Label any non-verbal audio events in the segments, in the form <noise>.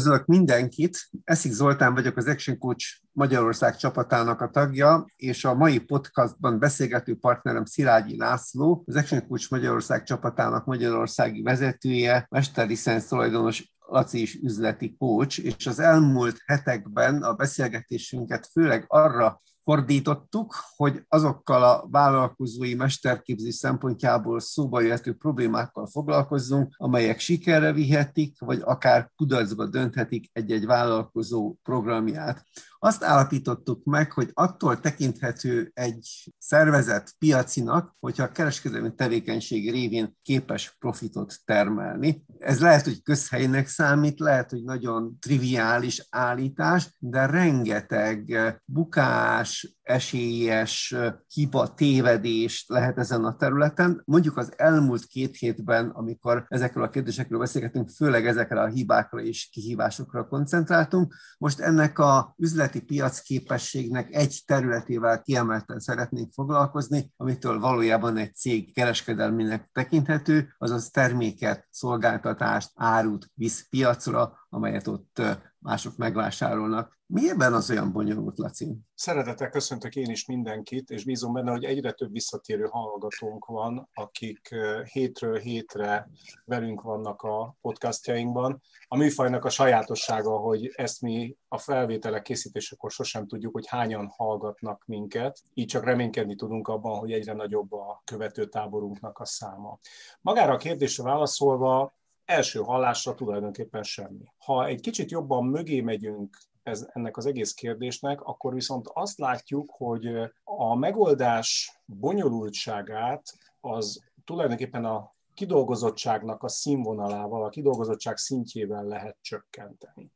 Üdvözlök mindenkit! Eszik Zoltán vagyok, az Action Coach Magyarország csapatának a tagja, és a mai podcastban beszélgető partnerem Szilágyi László, az Action Coach Magyarország csapatának magyarországi vezetője, mesterlicensz tulajdonos Laci is üzleti coach, és az elmúlt hetekben a beszélgetésünket főleg arra fordítottuk, hogy azokkal a vállalkozói mesterképzés szempontjából szóba jöhető problémákkal foglalkozzunk, amelyek sikerre vihetik, vagy akár kudarcba dönthetik egy-egy vállalkozó programját. Azt állapítottuk meg, hogy attól tekinthető egy szervezet piacinak, hogyha a kereskedelmi tevékenység révén képes profitot termelni. Ez lehet, hogy közhelynek számít, lehet, hogy nagyon triviális állítás, de rengeteg bukás, esélyes hiba, tévedést lehet ezen a területen. Mondjuk az elmúlt két hétben, amikor ezekről a kérdésekről beszélgetünk, főleg ezekre a hibákra és kihívásokra koncentráltunk. Most ennek a üzleti piacképességnek egy területével kiemelten szeretnénk foglalkozni, amitől valójában egy cég kereskedelmének tekinthető, azaz terméket, szolgáltatást, árut visz piacra, amelyet ott mások megvásárolnak. Mi ebben az olyan bonyolult, Laci? Szeretettel köszöntök én is mindenkit, és bízom benne, hogy egyre több visszatérő hallgatónk van, akik hétről hétre velünk vannak a podcastjainkban. A műfajnak a sajátossága, hogy ezt mi a felvételek készítésekor sosem tudjuk, hogy hányan hallgatnak minket, így csak reménykedni tudunk abban, hogy egyre nagyobb a követőtáborunknak a száma. Magára a kérdésre válaszolva, első hallásra tulajdonképpen semmi. Ha egy kicsit jobban mögé megyünk ez, ennek az egész kérdésnek, akkor viszont azt látjuk, hogy a megoldás bonyolultságát az tulajdonképpen a kidolgozottságnak a színvonalával, a kidolgozottság szintjével lehet csökkenteni.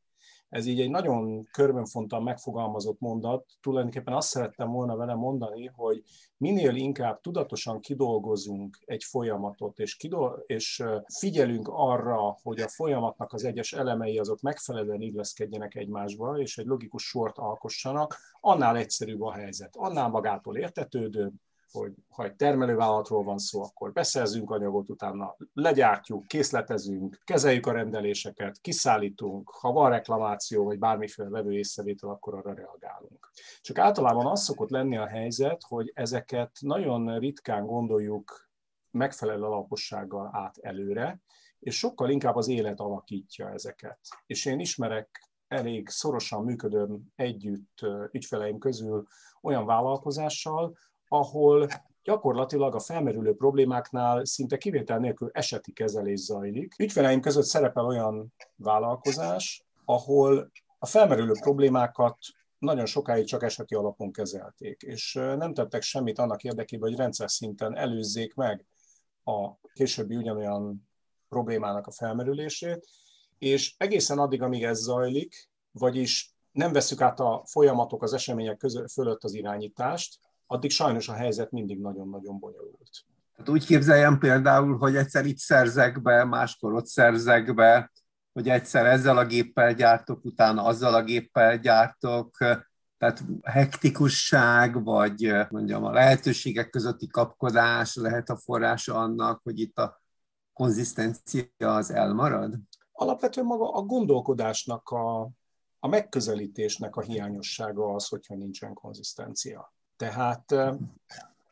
Ez így egy nagyon körbenfontan megfogalmazott mondat. Tulajdonképpen azt szerettem volna vele mondani, hogy minél inkább tudatosan kidolgozunk egy folyamatot, és, kidol- és figyelünk arra, hogy a folyamatnak az egyes elemei azok megfelelően illeszkedjenek egymásba, és egy logikus sort alkossanak, annál egyszerűbb a helyzet, annál magától értetődőbb, hogy ha egy termelővállalatról van szó, akkor beszerzünk anyagot, utána legyártjuk, készletezünk, kezeljük a rendeléseket, kiszállítunk, ha van reklamáció, vagy bármiféle vevő észrevétel, akkor arra reagálunk. Csak általában az szokott lenni a helyzet, hogy ezeket nagyon ritkán gondoljuk megfelelő alapossággal át előre, és sokkal inkább az élet alakítja ezeket. És én ismerek elég szorosan működöm együtt ügyfeleim közül olyan vállalkozással, ahol gyakorlatilag a felmerülő problémáknál szinte kivétel nélkül eseti kezelés zajlik. Ügyfeleim között szerepel olyan vállalkozás, ahol a felmerülő problémákat nagyon sokáig csak eseti alapon kezelték, és nem tettek semmit annak érdekében, hogy rendszer szinten előzzék meg a későbbi ugyanolyan problémának a felmerülését, és egészen addig, amíg ez zajlik, vagyis nem veszük át a folyamatok, az események között, fölött az irányítást, addig sajnos a helyzet mindig nagyon-nagyon bonyolult. Hát úgy képzeljem például, hogy egyszer itt szerzek be, máskor ott szerzek be, hogy egyszer ezzel a géppel gyártok, utána azzal a géppel gyártok, tehát hektikusság, vagy mondjam, a lehetőségek közötti kapkodás lehet a forrása annak, hogy itt a konzisztencia az elmarad? Alapvetően maga a gondolkodásnak, a, a megközelítésnek a hiányossága az, hogyha nincsen konzisztencia. Tehát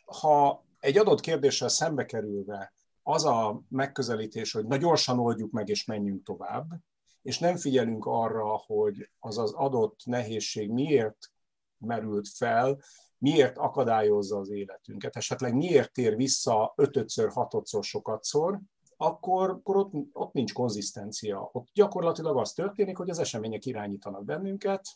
ha egy adott kérdéssel szembe kerülve az a megközelítés, hogy na gyorsan oldjuk meg és menjünk tovább, és nem figyelünk arra, hogy az az adott nehézség miért merült fel, miért akadályozza az életünket, esetleg miért tér vissza ötötször, hatodszor, sokatszor, akkor, akkor ott, ott nincs konzisztencia. Ott gyakorlatilag az történik, hogy az események irányítanak bennünket,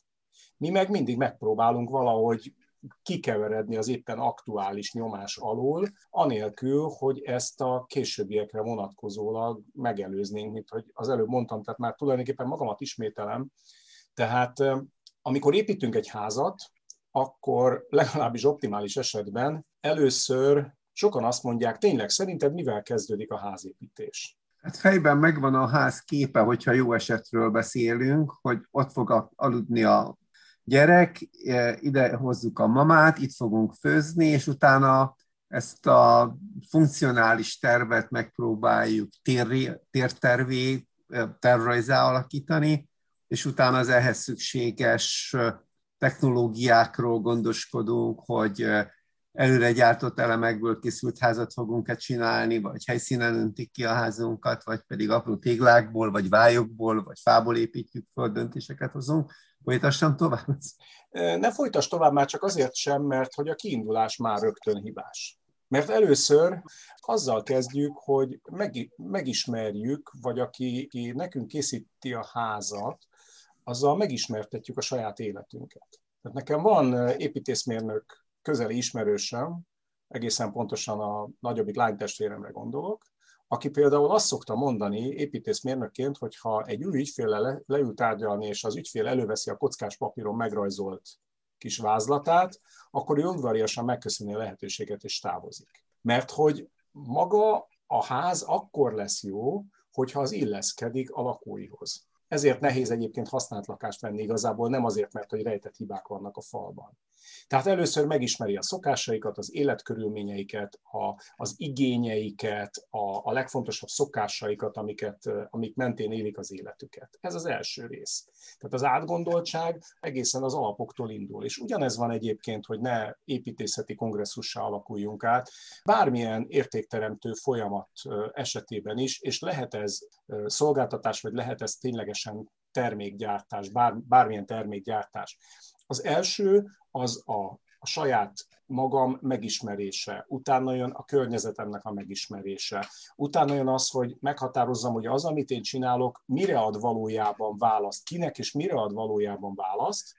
mi meg mindig megpróbálunk valahogy kikeveredni az éppen aktuális nyomás alól, anélkül, hogy ezt a későbbiekre vonatkozólag megelőznénk, mint hogy az előbb mondtam, tehát már tulajdonképpen magamat ismételem. Tehát amikor építünk egy házat, akkor legalábbis optimális esetben először sokan azt mondják, tényleg szerinted mivel kezdődik a házépítés? Hát fejben megvan a ház képe, hogyha jó esetről beszélünk, hogy ott fog aludni a gyerek, e, ide hozzuk a mamát, itt fogunk főzni, és utána ezt a funkcionális tervet megpróbáljuk tértervé, e, tervrajzá alakítani, és utána az ehhez szükséges technológiákról gondoskodunk, hogy előre gyártott elemekből készült házat fogunk-e csinálni, vagy helyszínen öntik ki a házunkat, vagy pedig apró téglákból, vagy vályokból, vagy fából építjük föl, döntéseket hozunk. Folytassam tovább? Ne folytass tovább már csak azért sem, mert hogy a kiindulás már rögtön hibás. Mert először azzal kezdjük, hogy megismerjük, vagy aki, aki nekünk készíti a házat, azzal megismertetjük a saját életünket. Tehát nekem van építészmérnök közeli ismerősöm, egészen pontosan a nagyobbik lánytestvéremre gondolok, aki például azt szokta mondani építészmérnökként, hogy ha egy új ügyféllel le, leül tárgyalni, és az ügyfél előveszi a kockás papíron megrajzolt kis vázlatát, akkor ő udvariasan megköszöni a lehetőséget és távozik. Mert hogy maga a ház akkor lesz jó, hogyha az illeszkedik a lakóihoz. Ezért nehéz egyébként használt lakást venni igazából, nem azért, mert hogy rejtett hibák vannak a falban. Tehát először megismeri a szokásaikat, az életkörülményeiket, a, az igényeiket, a, a legfontosabb szokásaikat, amiket, amik mentén élik az életüket. Ez az első rész. Tehát az átgondoltság egészen az alapoktól indul. És ugyanez van egyébként, hogy ne építészeti kongresszussá alakuljunk át, bármilyen értékteremtő folyamat esetében is, és lehet ez szolgáltatás, vagy lehet ez ténylegesen termékgyártás, bár, bármilyen termékgyártás. Az első az a, a saját magam megismerése, utána jön a környezetemnek a megismerése, utána jön az, hogy meghatározzam, hogy az, amit én csinálok, mire ad valójában választ, kinek és mire ad valójában választ,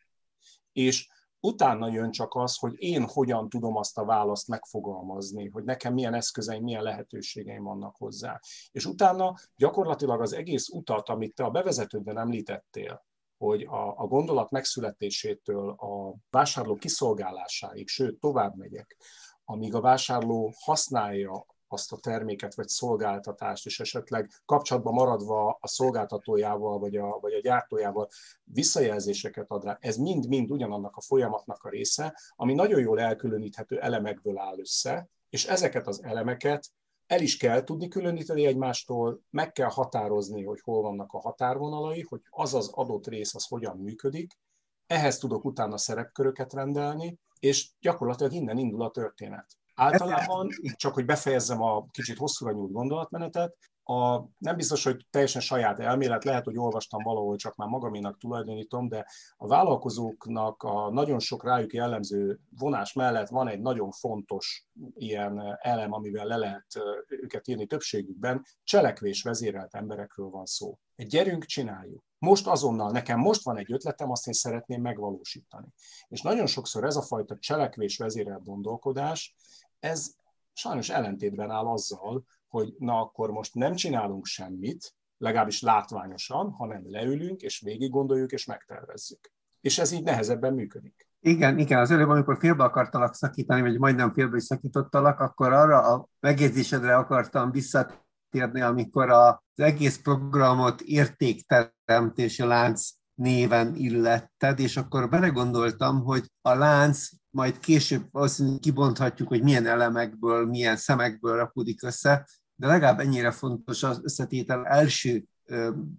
és utána jön csak az, hogy én hogyan tudom azt a választ megfogalmazni, hogy nekem milyen eszközeim, milyen lehetőségeim vannak hozzá. És utána gyakorlatilag az egész utat, amit te a bevezetődben említettél, hogy a, a gondolat megszületésétől a vásárló kiszolgálásáig, sőt, tovább megyek, amíg a vásárló használja azt a terméket vagy szolgáltatást, és esetleg kapcsolatban maradva a szolgáltatójával vagy a, vagy a gyártójával visszajelzéseket ad rá, ez mind-mind ugyanannak a folyamatnak a része, ami nagyon jól elkülöníthető elemekből áll össze, és ezeket az elemeket el is kell tudni különíteni egymástól, meg kell határozni, hogy hol vannak a határvonalai, hogy az az adott rész az hogyan működik, ehhez tudok utána szerepköröket rendelni, és gyakorlatilag innen indul a történet. Általában, csak hogy befejezzem a kicsit hosszúra nyúlt gondolatmenetet, a, nem biztos, hogy teljesen saját elmélet, lehet, hogy olvastam valahol, csak már magaménak tulajdonítom, de a vállalkozóknak a nagyon sok rájuk jellemző vonás mellett van egy nagyon fontos ilyen elem, amivel le lehet őket írni többségükben, cselekvés vezérelt emberekről van szó. Egy gyerünk, csináljuk. Most azonnal, nekem most van egy ötletem, azt én szeretném megvalósítani. És nagyon sokszor ez a fajta cselekvés vezérelt gondolkodás, ez sajnos ellentétben áll azzal, hogy na akkor most nem csinálunk semmit, legalábbis látványosan, hanem leülünk, és végig gondoljuk, és megtervezzük. És ez így nehezebben működik. Igen, igen, az előbb, amikor félbe akartalak szakítani, vagy majdnem félbe is szakítottalak, akkor arra a megjegyzésedre akartam visszatérni, amikor az egész programot értékteremtési lánc néven illetted, és akkor belegondoltam, hogy a lánc majd később azt kibonthatjuk, hogy milyen elemekből, milyen szemekből rakódik össze, de legalább ennyire fontos az összetétel első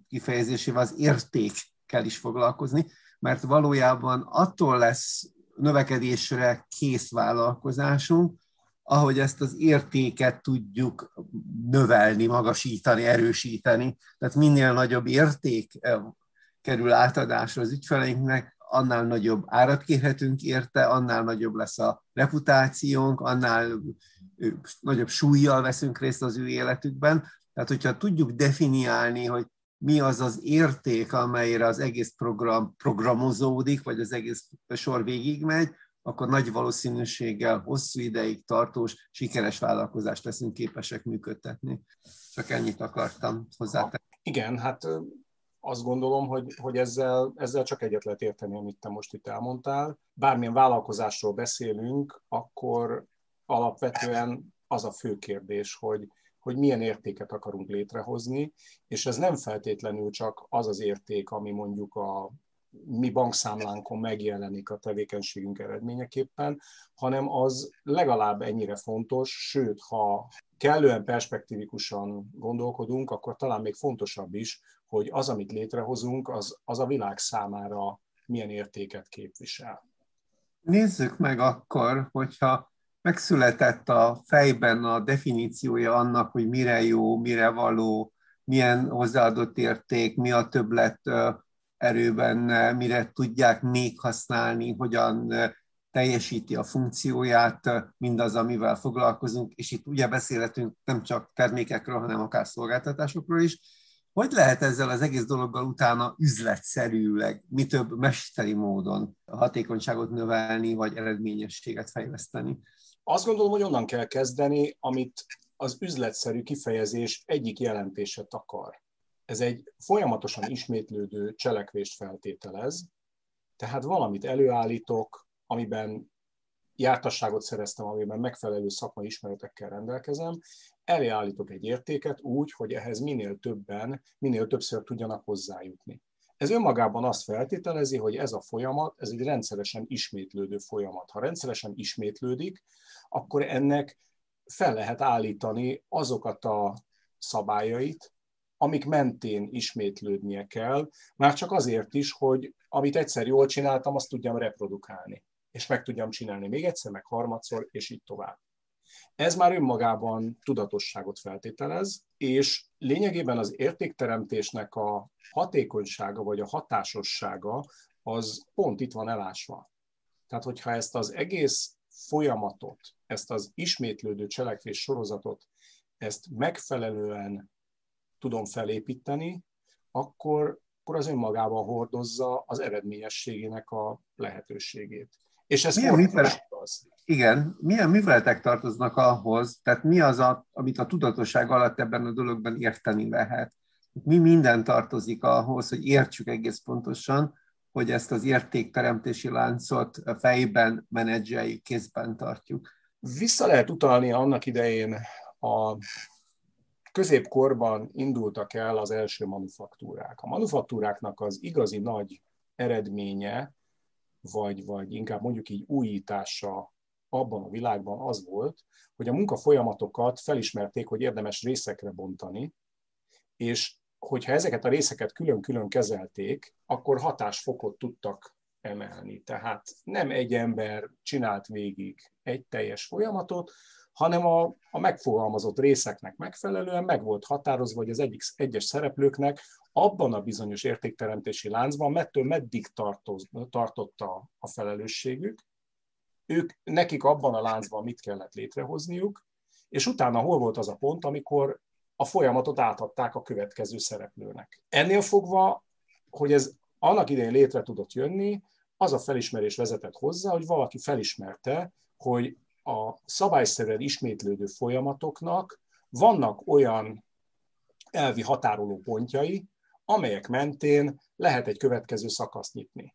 kifejezésével az értékkel is foglalkozni, mert valójában attól lesz növekedésre kész vállalkozásunk, ahogy ezt az értéket tudjuk növelni, magasítani, erősíteni. Tehát minél nagyobb érték kerül átadásra az ügyfeleinknek, annál nagyobb árat kérhetünk érte, annál nagyobb lesz a reputációnk, annál nagyobb súlyjal veszünk részt az ő életükben. Tehát, hogyha tudjuk definiálni, hogy mi az az érték, amelyre az egész program programozódik, vagy az egész sor végigmegy, akkor nagy valószínűséggel hosszú ideig tartós, sikeres vállalkozást leszünk képesek működtetni. Csak ennyit akartam hozzátenni. Igen, hát azt gondolom, hogy, hogy ezzel, ezzel csak egyet lehet érteni, amit te most itt elmondtál. Bármilyen vállalkozásról beszélünk, akkor alapvetően az a fő kérdés, hogy, hogy milyen értéket akarunk létrehozni, és ez nem feltétlenül csak az az érték, ami mondjuk a mi bankszámlánkon megjelenik a tevékenységünk eredményeképpen, hanem az legalább ennyire fontos, sőt, ha kellően perspektívikusan gondolkodunk, akkor talán még fontosabb is, hogy az, amit létrehozunk, az, az a világ számára milyen értéket képvisel. Nézzük meg akkor, hogyha megszületett a fejben a definíciója annak, hogy mire jó, mire való, milyen hozzáadott érték, mi a többlet erőben, mire tudják még használni, hogyan teljesíti a funkcióját mindaz, amivel foglalkozunk, és itt ugye beszélhetünk nem csak termékekről, hanem akár szolgáltatásokról is. Hogy lehet ezzel az egész dologgal utána üzletszerűleg, mi több mesteri módon a hatékonyságot növelni, vagy eredményességet fejleszteni? Azt gondolom, hogy onnan kell kezdeni, amit az üzletszerű kifejezés egyik jelentése takar. Ez egy folyamatosan ismétlődő cselekvést feltételez, tehát valamit előállítok, amiben jártasságot szereztem, amiben megfelelő szakmai ismeretekkel rendelkezem, előállítok egy értéket úgy, hogy ehhez minél többen, minél többször tudjanak hozzájutni. Ez önmagában azt feltételezi, hogy ez a folyamat, ez egy rendszeresen ismétlődő folyamat. Ha rendszeresen ismétlődik, akkor ennek fel lehet állítani azokat a szabályait, amik mentén ismétlődnie kell, már csak azért is, hogy amit egyszer jól csináltam, azt tudjam reprodukálni, és meg tudjam csinálni még egyszer, meg harmadszor, és így tovább. Ez már önmagában tudatosságot feltételez, és lényegében az értékteremtésnek a hatékonysága vagy a hatásossága az pont itt van elásva. Tehát, hogyha ezt az egész folyamatot, ezt az ismétlődő cselekvés sorozatot, ezt megfelelően tudom felépíteni, akkor, akkor az önmagában hordozza az eredményességének a lehetőségét. És ez milyen művelet, az. Igen, milyen műveletek tartoznak ahhoz, tehát mi az, a, amit a tudatosság alatt ebben a dologban érteni lehet? Mi minden tartozik ahhoz, hogy értsük egész pontosan, hogy ezt az értékteremtési láncot fejben menedzseljük, kézben tartjuk. Vissza lehet utalni annak idején a középkorban indultak el az első manufaktúrák. A manufaktúráknak az igazi nagy eredménye, vagy, vagy inkább mondjuk így újítása abban a világban az volt, hogy a munkafolyamatokat felismerték, hogy érdemes részekre bontani, és hogyha ezeket a részeket külön-külön kezelték, akkor hatásfokot tudtak emelni. Tehát nem egy ember csinált végig egy teljes folyamatot, hanem a, a megfogalmazott részeknek megfelelően meg volt határozva, hogy az egyik, egyes szereplőknek abban a bizonyos értékteremtési láncban mettől meddig tartoz, tartotta a felelősségük, ők, nekik abban a láncban mit kellett létrehozniuk, és utána hol volt az a pont, amikor a folyamatot átadták a következő szereplőnek. Ennél fogva, hogy ez annak idején létre tudott jönni, az a felismerés vezetett hozzá, hogy valaki felismerte, hogy a szabályszerűen ismétlődő folyamatoknak vannak olyan elvi határoló pontjai, amelyek mentén lehet egy következő szakaszt nyitni.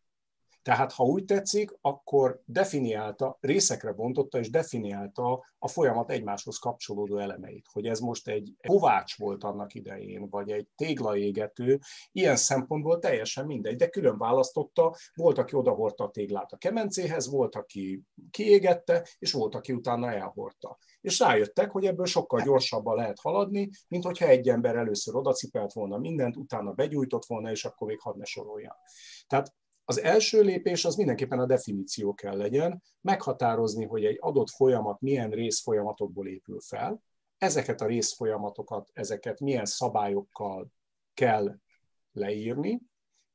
Tehát, ha úgy tetszik, akkor definiálta, részekre bontotta és definiálta a folyamat egymáshoz kapcsolódó elemeit. Hogy ez most egy kovács volt annak idején, vagy egy téglaégető, ilyen szempontból teljesen mindegy, de külön választotta, volt, aki odahordta a téglát a kemencéhez, volt, aki kiégette, és volt, aki utána elhordta. És rájöttek, hogy ebből sokkal gyorsabban lehet haladni, mint hogyha egy ember először odacipelt volna mindent, utána begyújtott volna, és akkor még hadd ne sorolja. Tehát az első lépés az mindenképpen a definíció kell legyen, meghatározni, hogy egy adott folyamat milyen részfolyamatokból épül fel, ezeket a részfolyamatokat, ezeket milyen szabályokkal kell leírni,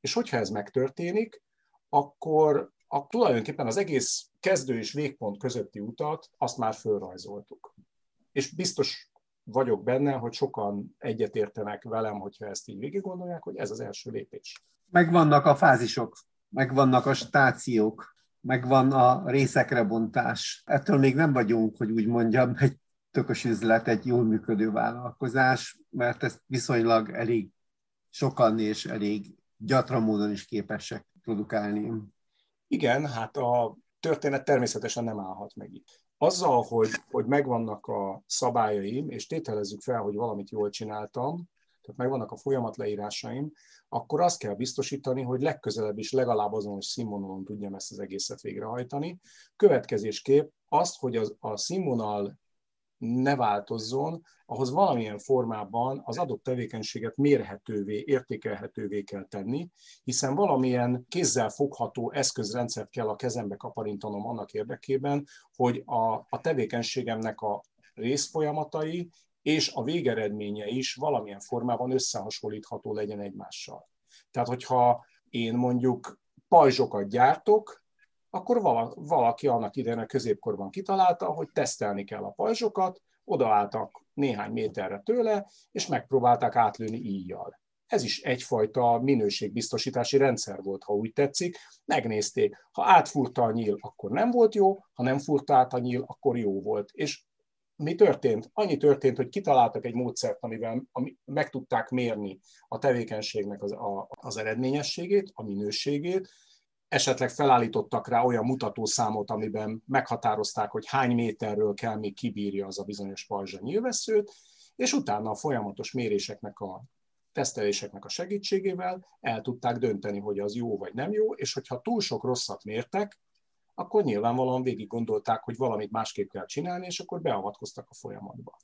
és hogyha ez megtörténik, akkor a, tulajdonképpen az egész kezdő és végpont közötti utat azt már fölrajzoltuk. És biztos vagyok benne, hogy sokan egyetértenek velem, hogyha ezt így végig gondolják, hogy ez az első lépés. Megvannak a fázisok megvannak a stációk, megvan a részekre bontás. Ettől még nem vagyunk, hogy úgy mondjam, egy tökös üzlet, egy jól működő vállalkozás, mert ezt viszonylag elég sokan és elég gyatra módon is képesek produkálni. Igen, hát a történet természetesen nem állhat meg itt. Azzal, hogy, hogy megvannak a szabályaim, és tételezzük fel, hogy valamit jól csináltam, tehát megvannak a folyamatleírásaim, akkor azt kell biztosítani, hogy legközelebb is legalább azonos színvonalon tudjam ezt az egészet végrehajtani. Következésképp azt, hogy az, a színvonal ne változzon, ahhoz valamilyen formában az adott tevékenységet mérhetővé, értékelhetővé kell tenni, hiszen valamilyen kézzel fogható eszközrendszert kell a kezembe kaparintanom annak érdekében, hogy a, a tevékenységemnek a részfolyamatai és a végeredménye is valamilyen formában összehasonlítható legyen egymással. Tehát, hogyha én mondjuk pajzsokat gyártok, akkor valaki annak idején a középkorban kitalálta, hogy tesztelni kell a pajzsokat, odaálltak néhány méterre tőle, és megpróbálták átlőni íjjal. Ez is egyfajta minőségbiztosítási rendszer volt, ha úgy tetszik. Megnézték, ha átfúrta a nyíl, akkor nem volt jó, ha nem furta át a nyíl, akkor jó volt. És mi történt? Annyi történt, hogy kitaláltak egy módszert, amivel ami, meg tudták mérni a tevékenységnek az, a, az eredményességét, a minőségét, esetleg felállítottak rá olyan mutatószámot, amiben meghatározták, hogy hány méterről kell még kibírja az a bizonyos pajzsa nyilvesszőt, és utána a folyamatos méréseknek a teszteléseknek a segítségével el tudták dönteni, hogy az jó vagy nem jó, és hogyha túl sok rosszat mértek, akkor nyilvánvalóan végig gondolták, hogy valamit másképp kell csinálni, és akkor beavatkoztak a folyamatba.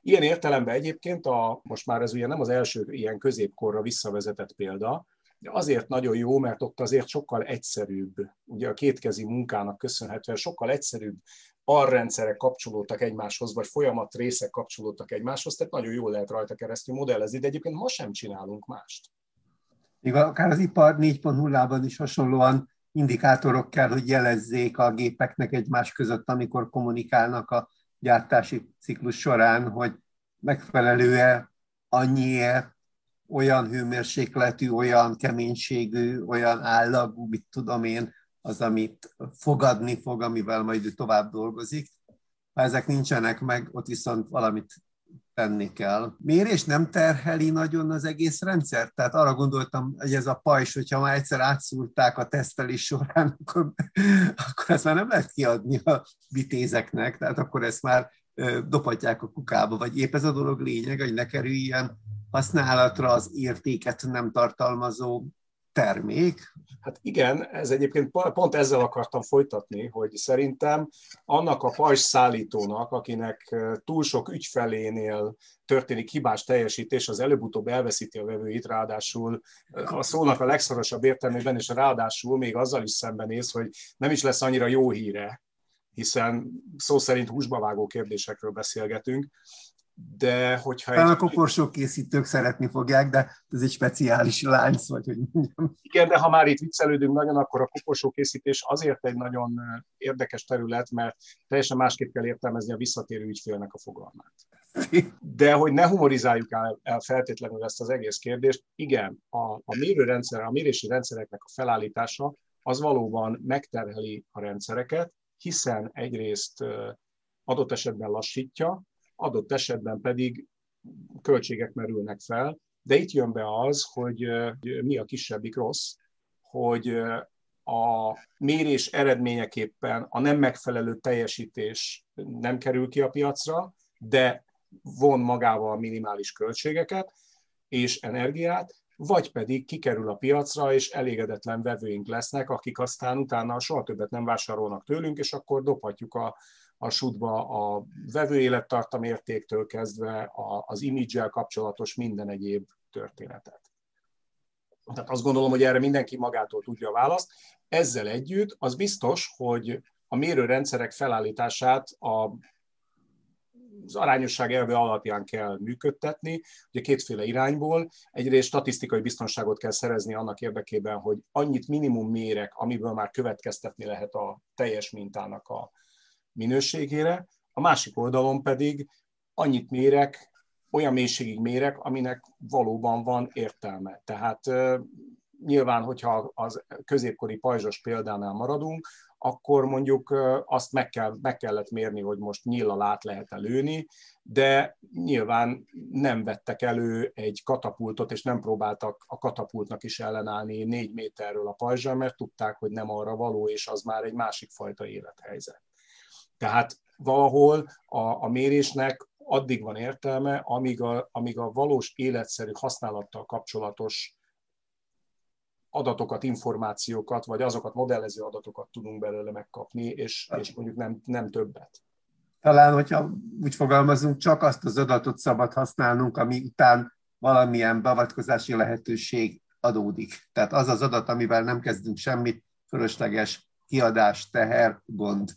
Ilyen értelemben egyébként, a, most már ez ugye nem az első ilyen középkorra visszavezetett példa, de azért nagyon jó, mert ott azért sokkal egyszerűbb, ugye a kétkezi munkának köszönhetően sokkal egyszerűbb arrendszerek kapcsolódtak egymáshoz, vagy folyamat részek kapcsolódtak egymáshoz, tehát nagyon jól lehet rajta keresztül modellezni, de egyébként ma sem csinálunk mást. Még akár az ipar 4.0-ban is hasonlóan indikátorok kell, hogy jelezzék a gépeknek egymás között, amikor kommunikálnak a gyártási ciklus során, hogy megfelelő-e, annyi-e, olyan hőmérsékletű, olyan keménységű, olyan állagú, mit tudom én, az, amit fogadni fog, amivel majd ő tovább dolgozik. Ha ezek nincsenek meg, ott viszont valamit tenni kell. Mérés nem terheli nagyon az egész rendszer? Tehát arra gondoltam, hogy ez a pajzs, hogyha már egyszer átszúrták a tesztelés során, <laughs> akkor, akkor ezt már nem lehet kiadni a vitézeknek, tehát akkor ezt már dobhatják a kukába, vagy épp ez a dolog lényeg, hogy ne kerüljen használatra az értéket nem tartalmazó termék. Hát igen, ez egyébként pont ezzel akartam folytatni, hogy szerintem annak a pajzs szállítónak, akinek túl sok ügyfelénél történik hibás teljesítés, az előbb-utóbb elveszíti a vevőit, ráadásul a szónak a legszorosabb értelmében, és ráadásul még azzal is szembenéz, hogy nem is lesz annyira jó híre, hiszen szó szerint húsba vágó kérdésekről beszélgetünk, de hogyha... Egy... A koporsók készítők szeretni fogják, de ez egy speciális lánc, vagy hogy mondjam. Igen, de ha már itt viccelődünk nagyon, akkor a koporsó készítés azért egy nagyon érdekes terület, mert teljesen másképp kell értelmezni a visszatérő ügyfélnek a fogalmát. De hogy ne humorizáljuk el, el feltétlenül ezt az egész kérdést, igen, a, a mérőrendszer, a mérési rendszereknek a felállítása az valóban megterheli a rendszereket, hiszen egyrészt adott esetben lassítja, adott esetben pedig költségek merülnek fel, de itt jön be az, hogy mi a kisebbik rossz, hogy a mérés eredményeképpen a nem megfelelő teljesítés nem kerül ki a piacra, de von magával minimális költségeket és energiát, vagy pedig kikerül a piacra, és elégedetlen vevőink lesznek, akik aztán utána soha többet nem vásárolnak tőlünk, és akkor dobhatjuk a, a sudba a vevő élettartam értéktől kezdve az image kapcsolatos minden egyéb történetet. Tehát azt gondolom, hogy erre mindenki magától tudja a választ. Ezzel együtt az biztos, hogy a mérőrendszerek felállítását a az arányosság elve alapján kell működtetni, ugye kétféle irányból. Egyrészt statisztikai biztonságot kell szerezni annak érdekében, hogy annyit minimum mérek, amiből már következtetni lehet a teljes mintának a, minőségére, a másik oldalon pedig annyit mérek, olyan mélységig mérek, aminek valóban van értelme. Tehát nyilván, hogyha az középkori pajzsos példánál maradunk, akkor mondjuk azt meg, kell, meg kellett mérni, hogy most nyíllal át lehet lőni, de nyilván nem vettek elő egy katapultot, és nem próbáltak a katapultnak is ellenállni négy méterről a pajzsal, mert tudták, hogy nem arra való, és az már egy másik fajta élethelyzet. Tehát valahol a, a mérésnek addig van értelme, amíg a, amíg a valós életszerű használattal kapcsolatos adatokat, információkat, vagy azokat modellező adatokat tudunk belőle megkapni, és, és mondjuk nem, nem többet. talán, hogyha úgy fogalmazunk, csak azt az adatot szabad használnunk, ami után valamilyen beavatkozási lehetőség adódik. Tehát az az adat, amivel nem kezdünk semmit, fölösleges kiadás, teher, gond.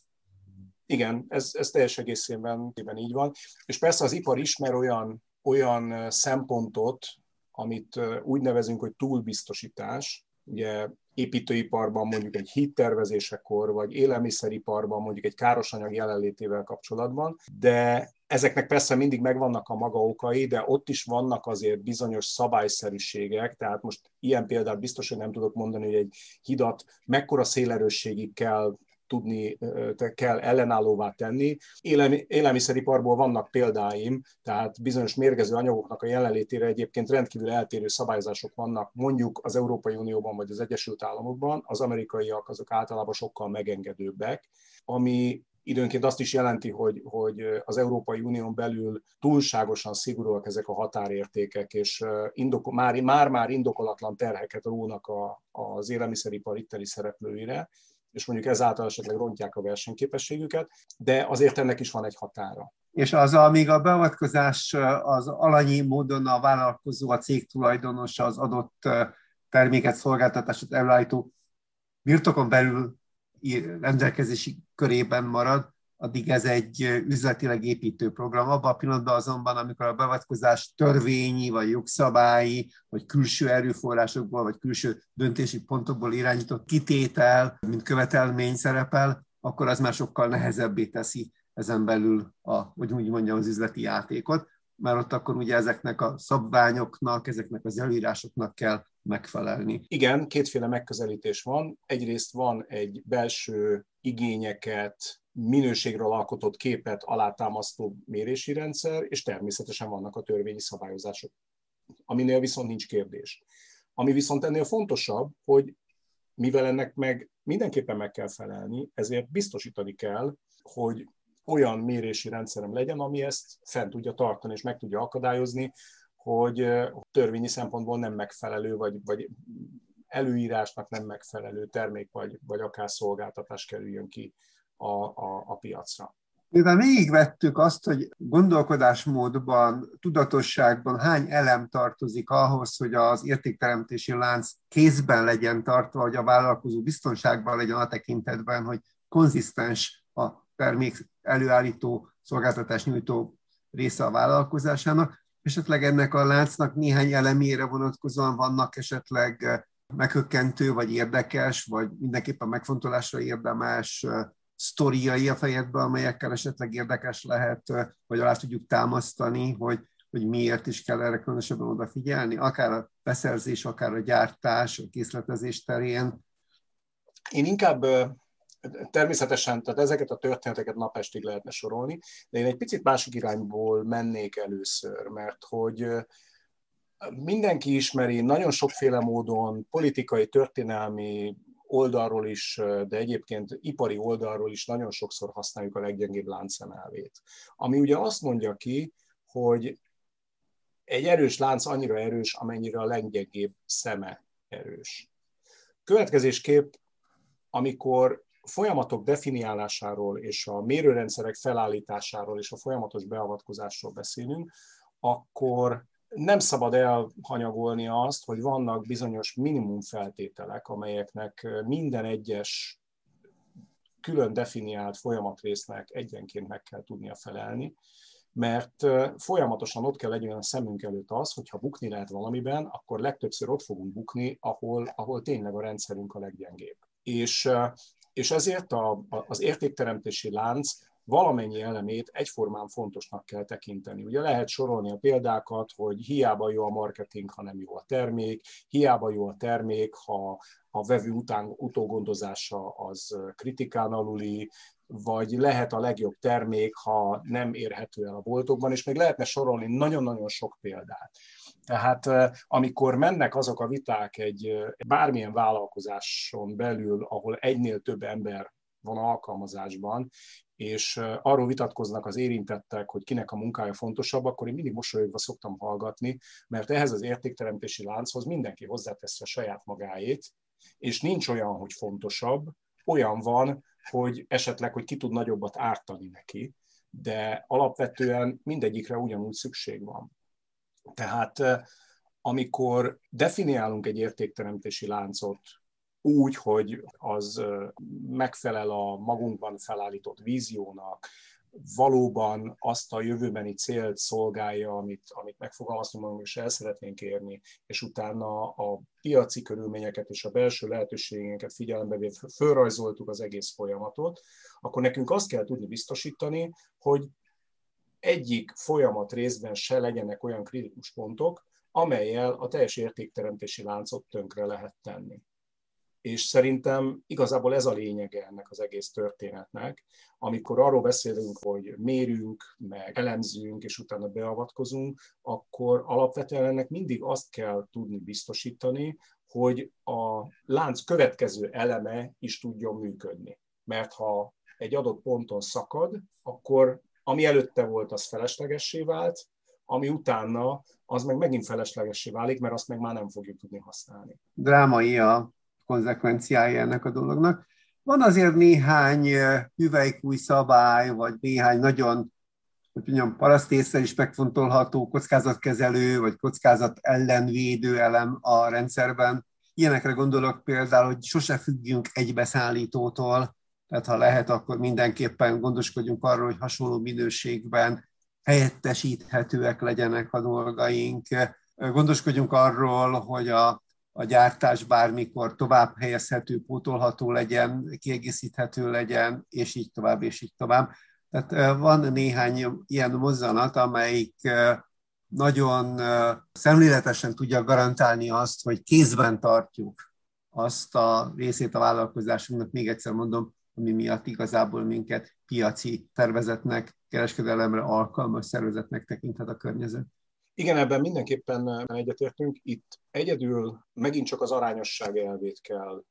Igen, ez, ez teljes egészében így van. És persze az ipar ismer olyan, olyan szempontot, amit úgy nevezünk, hogy túlbiztosítás, ugye építőiparban mondjuk egy hittervezésekor, vagy élelmiszeriparban mondjuk egy károsanyag jelenlétével kapcsolatban, de ezeknek persze mindig megvannak a maga okai, de ott is vannak azért bizonyos szabályszerűségek, tehát most ilyen példát biztos, hogy nem tudok mondani, hogy egy hidat mekkora szélerősségig kell tudni, kell ellenállóvá tenni. élelmiszeriparból vannak példáim, tehát bizonyos mérgező anyagoknak a jelenlétére egyébként rendkívül eltérő szabályzások vannak, mondjuk az Európai Unióban vagy az Egyesült Államokban, az amerikaiak azok általában sokkal megengedőbbek, ami időnként azt is jelenti, hogy, hogy az Európai Unión belül túlságosan szigorúak ezek a határértékek, és indoko, már, már-már indokolatlan terheket rónak a, az élelmiszeripar itteni szereplőire, és mondjuk ezáltal esetleg rontják a versenyképességüket, de azért ennek is van egy határa. És az, amíg a beavatkozás az alanyi módon a vállalkozó, a cég tulajdonosa az adott terméket, szolgáltatásot előállító birtokon belül rendelkezési körében marad, addig ez egy üzletileg építő program. Abban a pillanatban azonban, amikor a beavatkozás törvényi, vagy jogszabályi, vagy külső erőforrásokból, vagy külső döntési pontokból irányított kitétel, mint követelmény szerepel, akkor az már sokkal nehezebbé teszi ezen belül, a, hogy úgy mondjam, az üzleti játékot, mert ott akkor ugye ezeknek a szabványoknak, ezeknek az előírásoknak kell megfelelni. Igen, kétféle megközelítés van. Egyrészt van egy belső igényeket, minőségről alkotott képet alátámasztó mérési rendszer, és természetesen vannak a törvényi szabályozások, aminél viszont nincs kérdés. Ami viszont ennél fontosabb, hogy mivel ennek meg mindenképpen meg kell felelni, ezért biztosítani kell, hogy olyan mérési rendszerem legyen, ami ezt fent tudja tartani és meg tudja akadályozni, hogy törvényi szempontból nem megfelelő, vagy, vagy előírásnak nem megfelelő termék, vagy, vagy akár szolgáltatás kerüljön ki a, a, a piacra. Mivel végigvettük azt, hogy gondolkodásmódban, tudatosságban hány elem tartozik ahhoz, hogy az értékteremtési lánc kézben legyen tartva, hogy a vállalkozó biztonságban legyen a tekintetben, hogy konzisztens a termék előállító, szolgáltatás nyújtó része a vállalkozásának. Esetleg ennek a láncnak néhány elemére vonatkozóan vannak esetleg meghökkentő, vagy érdekes, vagy mindenképpen megfontolásra érdemes sztoriai a fejedbe, amelyekkel esetleg érdekes lehet, vagy alá tudjuk támasztani, hogy, hogy miért is kell erre különösebben odafigyelni, akár a beszerzés, akár a gyártás, a készletezés terén. Én inkább természetesen, tehát ezeket a történeteket napestig lehetne sorolni, de én egy picit másik irányból mennék először, mert hogy mindenki ismeri nagyon sokféle módon politikai, történelmi, oldalról is, de egyébként ipari oldalról is nagyon sokszor használjuk a leggyengébb láncemelvét. Ami ugye azt mondja ki, hogy egy erős lánc annyira erős, amennyire a leggyengébb szeme erős. Következésképp, amikor folyamatok definiálásáról és a mérőrendszerek felállításáról és a folyamatos beavatkozásról beszélünk, akkor nem szabad elhanyagolni azt, hogy vannak bizonyos minimum feltételek, amelyeknek minden egyes külön definiált folyamatrésznek egyenként meg kell tudnia felelni, mert folyamatosan ott kell legyen a szemünk előtt az, hogy ha bukni lehet valamiben, akkor legtöbbször ott fogunk bukni, ahol, ahol tényleg a rendszerünk a leggyengébb. És, és ezért a, az értékteremtési lánc valamennyi elemét egyformán fontosnak kell tekinteni. Ugye lehet sorolni a példákat, hogy hiába jó a marketing, ha nem jó a termék, hiába jó a termék, ha a vevő után utógondozása az kritikán aluli, vagy lehet a legjobb termék, ha nem érhető el a boltokban, és még lehetne sorolni nagyon-nagyon sok példát. Tehát amikor mennek azok a viták egy bármilyen vállalkozáson belül, ahol egynél több ember van alkalmazásban, és arról vitatkoznak az érintettek, hogy kinek a munkája fontosabb, akkor én mindig mosolyogva szoktam hallgatni, mert ehhez az értékteremtési lánchoz mindenki hozzáteszi a saját magáét, és nincs olyan, hogy fontosabb, olyan van, hogy esetleg, hogy ki tud nagyobbat ártani neki, de alapvetően mindegyikre ugyanúgy szükség van. Tehát amikor definiálunk egy értékteremtési láncot úgy, hogy az megfelel a magunkban felállított víziónak, valóban azt a jövőbeni célt szolgálja, amit, amit megfogalmaztunk, és el szeretnénk érni, és utána a piaci körülményeket és a belső lehetőségeket figyelembe véve fölrajzoltuk az egész folyamatot, akkor nekünk azt kell tudni biztosítani, hogy egyik folyamat részben se legyenek olyan kritikus pontok, amelyel a teljes értékteremtési láncot tönkre lehet tenni. És szerintem igazából ez a lényege ennek az egész történetnek, amikor arról beszélünk, hogy mérünk, meg elemzünk, és utána beavatkozunk, akkor alapvetően ennek mindig azt kell tudni biztosítani, hogy a lánc következő eleme is tudjon működni. Mert ha egy adott ponton szakad, akkor ami előtte volt, az feleslegessé vált, ami utána, az meg megint feleslegessé válik, mert azt meg már nem fogjuk tudni használni. Drámai a konzekvenciája ennek a dolognak. Van azért néhány hüvelykúj szabály, vagy néhány nagyon hogy mondjam, parasztészsel is megfontolható kockázatkezelő, vagy kockázat ellenvédő elem a rendszerben. Ilyenekre gondolok például, hogy sose függjünk egy beszállítótól, tehát ha lehet, akkor mindenképpen gondoskodjunk arról, hogy hasonló minőségben helyettesíthetőek legyenek a dolgaink. Gondoskodjunk arról, hogy a, a gyártás bármikor tovább helyezhető, pótolható legyen, kiegészíthető legyen, és így tovább, és így tovább. Tehát van néhány ilyen mozzanat, amelyik nagyon szemléletesen tudja garantálni azt, hogy kézben tartjuk azt a részét a vállalkozásunknak, még egyszer mondom, ami miatt igazából minket piaci tervezetnek, kereskedelemre alkalmas szervezetnek tekinthet a környezet. Igen, ebben mindenképpen egyetértünk. Itt egyedül megint csak az arányosság elvét kell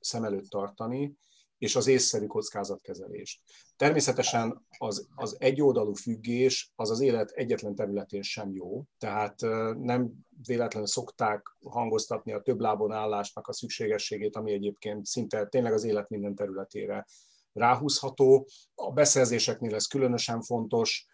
szem előtt tartani, és az észszerű kockázatkezelést. Természetesen az, az egyoldalú függés az az élet egyetlen területén sem jó, tehát nem véletlenül szokták hangoztatni a több lábon állásnak a szükségességét, ami egyébként szinte tényleg az élet minden területére ráhúzható. A beszerzéseknél ez különösen fontos,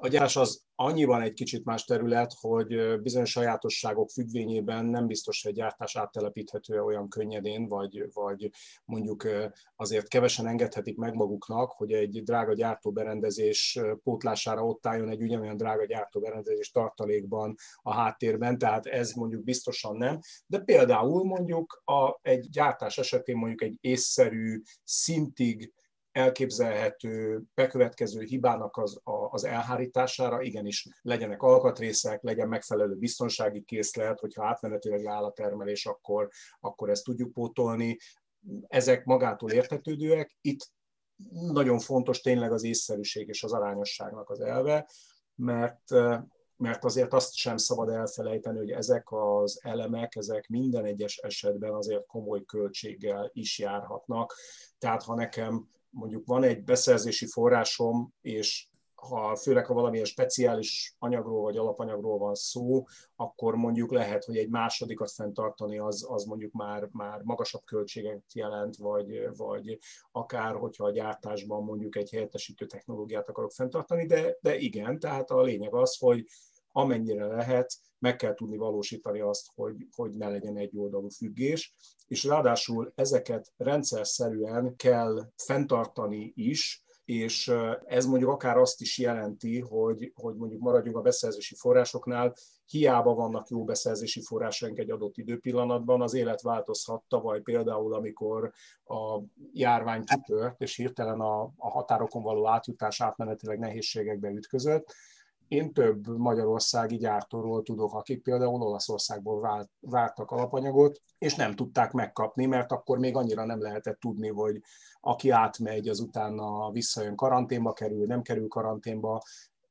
a gyás az annyiban egy kicsit más terület, hogy bizonyos sajátosságok függvényében nem biztos, hogy gyártás áttelepíthető olyan könnyedén, vagy, vagy mondjuk azért kevesen engedhetik meg maguknak, hogy egy drága gyártóberendezés pótlására ott álljon egy ugyanolyan drága gyártóberendezés tartalékban a háttérben, tehát ez mondjuk biztosan nem. De például mondjuk a, egy gyártás esetén mondjuk egy észszerű szintig elképzelhető bekövetkező hibának az, az elhárítására igenis legyenek alkatrészek, legyen megfelelő biztonsági készlet, hogyha átmenetileg áll a termelés, akkor, akkor ezt tudjuk pótolni. Ezek magától értetődőek. Itt nagyon fontos tényleg az észszerűség és az arányosságnak az elve, mert mert azért azt sem szabad elfelejteni, hogy ezek az elemek, ezek minden egyes esetben azért komoly költséggel is járhatnak. Tehát ha nekem mondjuk van egy beszerzési forrásom, és ha főleg ha valamilyen speciális anyagról vagy alapanyagról van szó, akkor mondjuk lehet, hogy egy másodikat fenntartani az, az mondjuk már, már magasabb költséget jelent, vagy, vagy akár, hogyha a gyártásban mondjuk egy helyettesítő technológiát akarok fenntartani, de, de igen, tehát a lényeg az, hogy amennyire lehet, meg kell tudni valósítani azt, hogy, hogy ne legyen egy oldalú függés, és ráadásul ezeket rendszerszerűen kell fenntartani is, és ez mondjuk akár azt is jelenti, hogy, hogy mondjuk maradjunk a beszerzési forrásoknál, hiába vannak jó beszerzési forrásaink egy adott időpillanatban, az élet változhat. Tavaly például, amikor a járvány kitört, és hirtelen a, a határokon való átjutás átmenetileg nehézségekbe ütközött, én több magyarországi gyártóról tudok, akik például Olaszországból vártak alapanyagot, és nem tudták megkapni, mert akkor még annyira nem lehetett tudni, hogy aki átmegy, az utána visszajön karanténba kerül, nem kerül karanténba,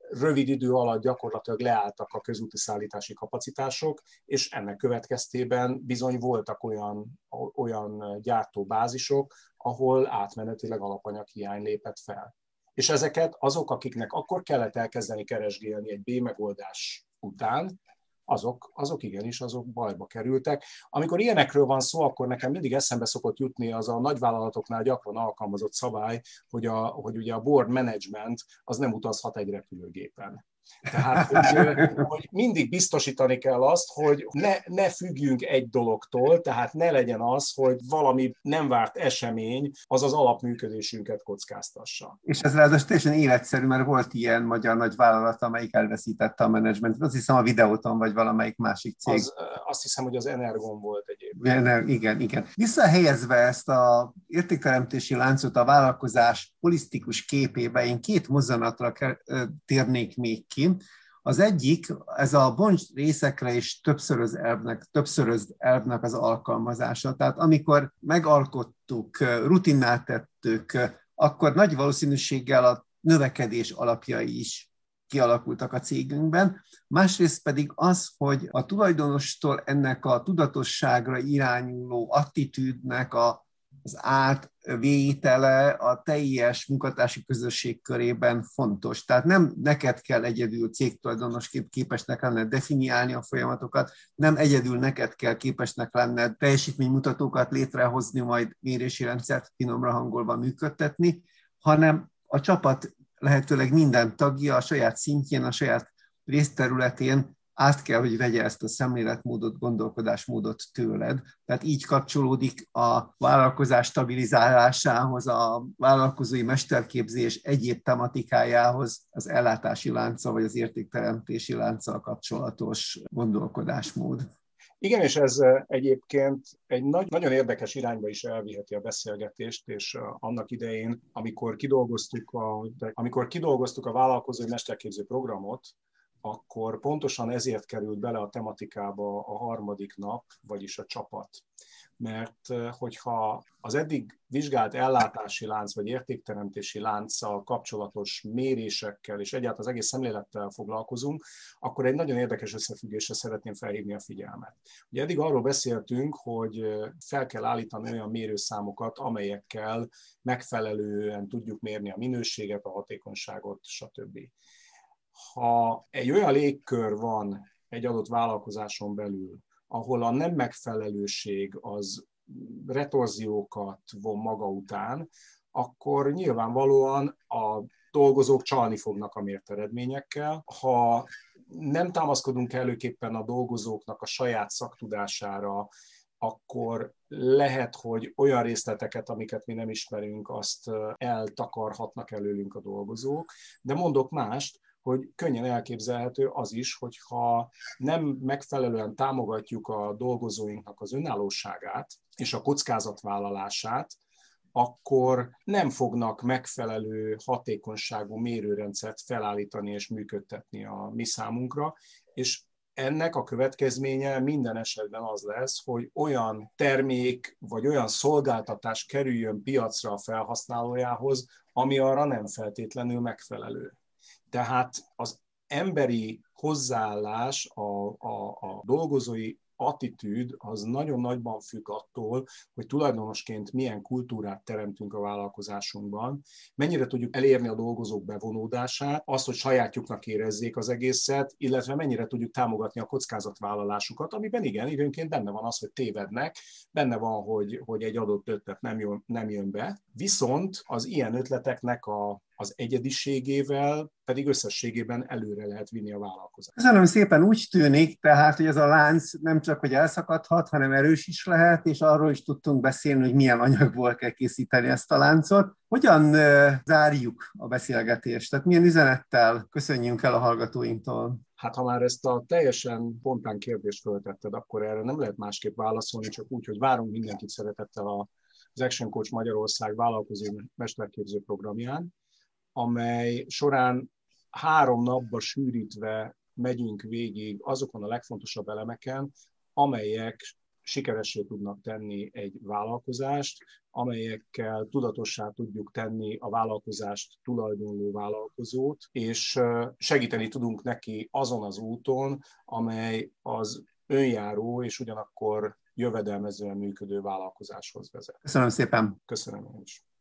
rövid idő alatt gyakorlatilag leálltak a közúti szállítási kapacitások, és ennek következtében bizony voltak olyan, olyan gyártóbázisok, ahol átmenetileg alapanyag hiány lépett fel. És ezeket azok, akiknek akkor kellett elkezdeni keresgélni egy B megoldás után, azok, azok igenis, azok bajba kerültek. Amikor ilyenekről van szó, akkor nekem mindig eszembe szokott jutni az a nagyvállalatoknál gyakran alkalmazott szabály, hogy, a, hogy ugye a board management az nem utazhat egy repülőgépen. Tehát, hogy, hogy mindig biztosítani kell azt, hogy ne, ne függjünk egy dologtól, tehát ne legyen az, hogy valami nem várt esemény az az alapműködésünket kockáztassa. És ez ráadásul teljesen életszerű, mert volt ilyen magyar nagy vállalat, amelyik elveszítette a menedzsmentet. Azt hiszem a videóton, vagy valamelyik másik cég. Az, azt hiszem, hogy az Energon volt egyébként. Igen, igen, igen. Visszahelyezve ezt a értékteremtési láncot a vállalkozás holisztikus képébe, én két mozzanatra térnék még ki. Az egyik, ez a boncs részekre és többszöröz elvnek, többszöröz elvnek az alkalmazása. Tehát amikor megalkottuk, rutinná tettük, akkor nagy valószínűséggel a növekedés alapjai is kialakultak a cégünkben. Másrészt pedig az, hogy a tulajdonostól ennek a tudatosságra irányuló attitűdnek a az átvétele a teljes munkatársi közösség körében fontos. Tehát nem neked kell egyedül cégtulajdonosként képesnek lenne definiálni a folyamatokat, nem egyedül neked kell képesnek lenne teljesítménymutatókat létrehozni, majd mérési rendszert finomra hangolva működtetni, hanem a csapat lehetőleg minden tagja a saját szintjén, a saját részterületén át kell, hogy vegye ezt a szemléletmódot, gondolkodásmódot tőled. Tehát így kapcsolódik a vállalkozás stabilizálásához, a vállalkozói mesterképzés egyéb tematikájához az ellátási lánca vagy az értékteremtési lánccal kapcsolatos gondolkodásmód. Igen, és ez egyébként egy nagy, nagyon érdekes irányba is elviheti a beszélgetést, és annak idején, amikor kidolgoztuk a, amikor kidolgoztuk a vállalkozói mesterképző programot, akkor pontosan ezért került bele a tematikába a harmadik nap, vagyis a csapat. Mert hogyha az eddig vizsgált ellátási lánc vagy értékteremtési lánccal kapcsolatos mérésekkel és egyáltalán az egész szemlélettel foglalkozunk, akkor egy nagyon érdekes összefüggésre szeretném felhívni a figyelmet. Ugye eddig arról beszéltünk, hogy fel kell állítani olyan mérőszámokat, amelyekkel megfelelően tudjuk mérni a minőséget, a hatékonyságot, stb ha egy olyan légkör van egy adott vállalkozáson belül, ahol a nem megfelelőség az retorziókat von maga után, akkor nyilvánvalóan a dolgozók csalni fognak a mért eredményekkel. Ha nem támaszkodunk előképpen a dolgozóknak a saját szaktudására, akkor lehet, hogy olyan részleteket, amiket mi nem ismerünk, azt eltakarhatnak előlünk a dolgozók. De mondok mást, hogy könnyen elképzelhető az is, hogyha nem megfelelően támogatjuk a dolgozóinknak az önállóságát és a kockázatvállalását, akkor nem fognak megfelelő hatékonyságú mérőrendszert felállítani és működtetni a mi számunkra, és ennek a következménye minden esetben az lesz, hogy olyan termék vagy olyan szolgáltatás kerüljön piacra a felhasználójához, ami arra nem feltétlenül megfelelő. Tehát az emberi hozzáállás, a, a, a dolgozói attitűd az nagyon nagyban függ attól, hogy tulajdonosként milyen kultúrát teremtünk a vállalkozásunkban, mennyire tudjuk elérni a dolgozók bevonódását, azt, hogy sajátjuknak érezzék az egészet, illetve mennyire tudjuk támogatni a kockázatvállalásukat, amiben igen, időnként benne van az, hogy tévednek, benne van, hogy, hogy egy adott ötlet nem jön, nem jön be, viszont az ilyen ötleteknek a, az egyediségével pedig összességében előre lehet vinni a vállalkozást. Köszönöm szépen, úgy tűnik tehát, hogy ez a lánc nem csak hogy elszakadhat, hanem erős is lehet, és arról is tudtunk beszélni, hogy milyen anyagból kell készíteni ezt a láncot. Hogyan zárjuk a beszélgetést? Tehát milyen üzenettel köszönjünk el a hallgatóinktól? Hát ha már ezt a teljesen pontán kérdést föltetted, akkor erre nem lehet másképp válaszolni, csak úgy, hogy várunk mindenkit szeretettel az Action Coach Magyarország vállalkozó mesterképző programján, amely során három napba sűrítve megyünk végig azokon a legfontosabb elemeken, amelyek sikeressé tudnak tenni egy vállalkozást, amelyekkel tudatossá tudjuk tenni a vállalkozást tulajdonló vállalkozót, és segíteni tudunk neki azon az úton, amely az önjáró és ugyanakkor jövedelmezően működő vállalkozáshoz vezet. Köszönöm szépen. Köszönöm én is.